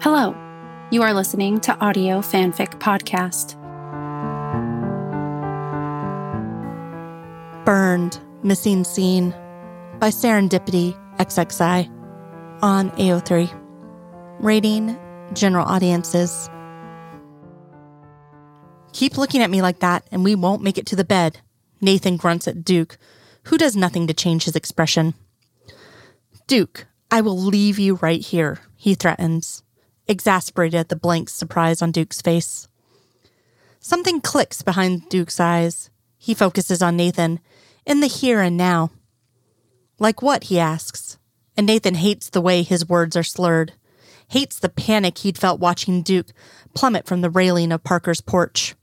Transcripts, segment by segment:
Hello, you are listening to Audio Fanfic Podcast. Burned, Missing Scene by Serendipity XXI on AO3. Rating General Audiences. Keep looking at me like that, and we won't make it to the bed. Nathan grunts at Duke, who does nothing to change his expression. Duke, I will leave you right here, he threatens exasperated at the blank surprise on Duke's face. Something clicks behind Duke's eyes. He focuses on Nathan, in the here and now. Like what? he asks. And Nathan hates the way his words are slurred, hates the panic he'd felt watching Duke plummet from the railing of Parker's porch.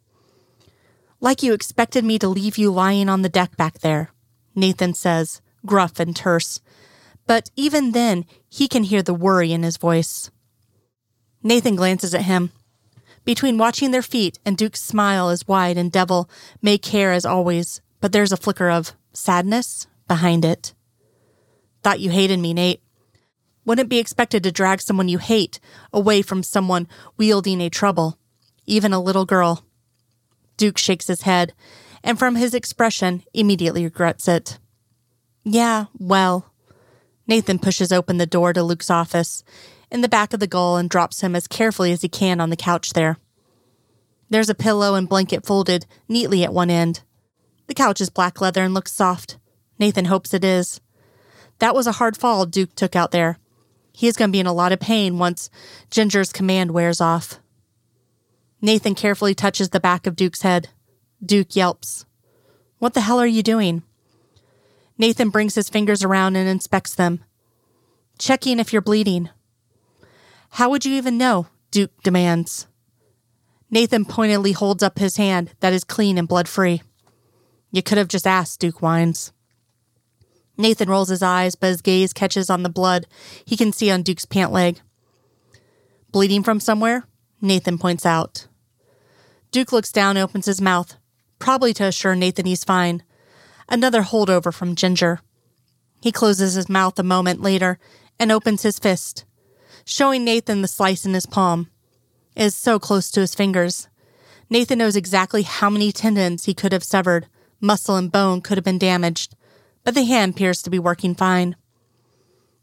Like you expected me to leave you lying on the deck back there, Nathan says, gruff and terse. But even then, he can hear the worry in his voice. Nathan glances at him. Between watching their feet and Duke's smile is wide and Devil may care as always, but there's a flicker of sadness behind it. Thought you hated me, Nate. Wouldn't be expected to drag someone you hate away from someone wielding a trouble, even a little girl. Duke shakes his head, and from his expression, immediately regrets it. Yeah, well. Nathan pushes open the door to Duke's office in the back of the gull and drops him as carefully as he can on the couch there. There's a pillow and blanket folded neatly at one end. The couch is black leather and looks soft. Nathan hopes it is. That was a hard fall Duke took out there. He is going to be in a lot of pain once Ginger's command wears off. Nathan carefully touches the back of Duke's head. Duke yelps. What the hell are you doing? Nathan brings his fingers around and inspects them. Checking if you're bleeding. How would you even know? Duke demands. Nathan pointedly holds up his hand that is clean and blood free. You could have just asked, Duke whines. Nathan rolls his eyes, but his gaze catches on the blood he can see on Duke's pant leg. Bleeding from somewhere? Nathan points out. Duke looks down and opens his mouth, probably to assure Nathan he's fine. Another holdover from Ginger. He closes his mouth a moment later and opens his fist showing Nathan the slice in his palm. It is so close to his fingers. Nathan knows exactly how many tendons he could have severed, muscle and bone could have been damaged, but the hand appears to be working fine.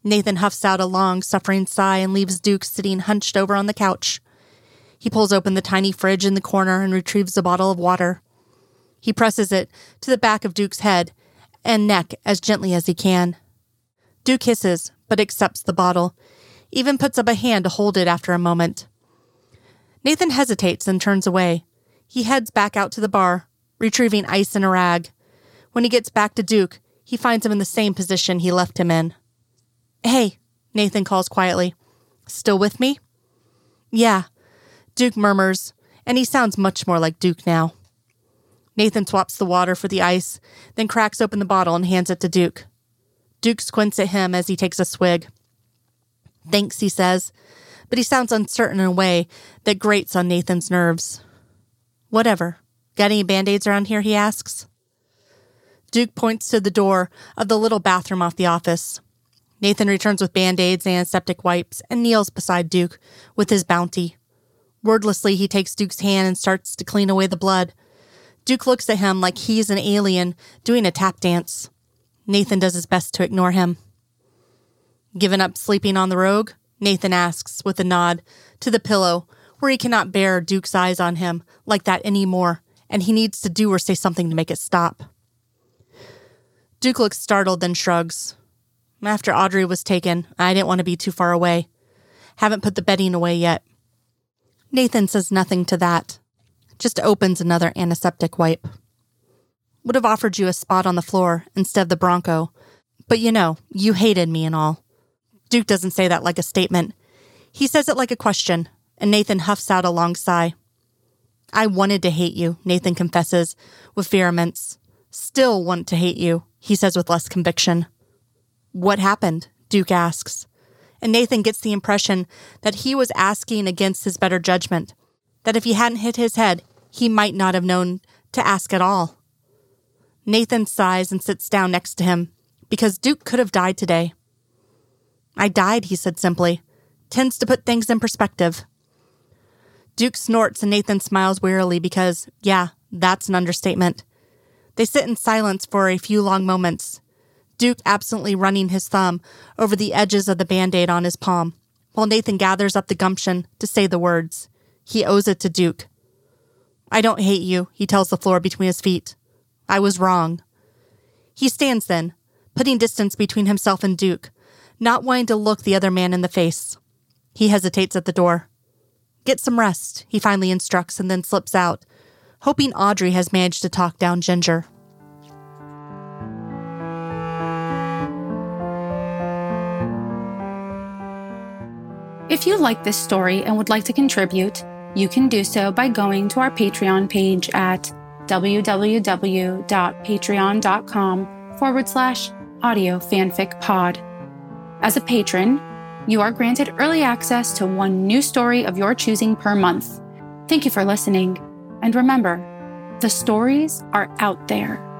Nathan huffs out a long, suffering sigh and leaves Duke sitting hunched over on the couch. He pulls open the tiny fridge in the corner and retrieves a bottle of water. He presses it to the back of Duke's head and neck as gently as he can. Duke hisses, but accepts the bottle even puts up a hand to hold it after a moment. Nathan hesitates and turns away. He heads back out to the bar, retrieving ice and a rag. When he gets back to Duke, he finds him in the same position he left him in. Hey, Nathan calls quietly. Still with me? Yeah, Duke murmurs, and he sounds much more like Duke now. Nathan swaps the water for the ice, then cracks open the bottle and hands it to Duke. Duke squints at him as he takes a swig. Thanks, he says, but he sounds uncertain in a way that grates on Nathan's nerves. Whatever. Got any band aids around here? he asks. Duke points to the door of the little bathroom off the office. Nathan returns with band aids and antiseptic wipes and kneels beside Duke with his bounty. Wordlessly, he takes Duke's hand and starts to clean away the blood. Duke looks at him like he's an alien doing a tap dance. Nathan does his best to ignore him. Given up sleeping on the Rouge? Nathan asks with a nod to the pillow, where he cannot bear Duke's eyes on him like that anymore, and he needs to do or say something to make it stop. Duke looks startled, then shrugs. After Audrey was taken, I didn't want to be too far away. Haven't put the bedding away yet. Nathan says nothing to that, just opens another antiseptic wipe. Would have offered you a spot on the floor instead of the Bronco, but you know, you hated me and all. Duke doesn't say that like a statement. He says it like a question, and Nathan huffs out a long sigh. I wanted to hate you, Nathan confesses with vehemence. Still want to hate you, he says with less conviction. What happened? Duke asks. And Nathan gets the impression that he was asking against his better judgment, that if he hadn't hit his head, he might not have known to ask at all. Nathan sighs and sits down next to him, because Duke could have died today. I died, he said simply. tends to put things in perspective. Duke snorts and Nathan smiles wearily because, yeah, that's an understatement. They sit in silence for a few long moments, Duke absently running his thumb over the edges of the band aid on his palm, while Nathan gathers up the gumption to say the words. He owes it to Duke. I don't hate you, he tells the floor between his feet. I was wrong. He stands then, putting distance between himself and Duke, not wanting to look the other man in the face. He hesitates at the door. Get some rest, he finally instructs and then slips out, hoping Audrey has managed to talk down Ginger. If you like this story and would like to contribute, you can do so by going to our Patreon page at www.patreon.com forward slash audio fanfic pod. As a patron, you are granted early access to one new story of your choosing per month. Thank you for listening. And remember, the stories are out there.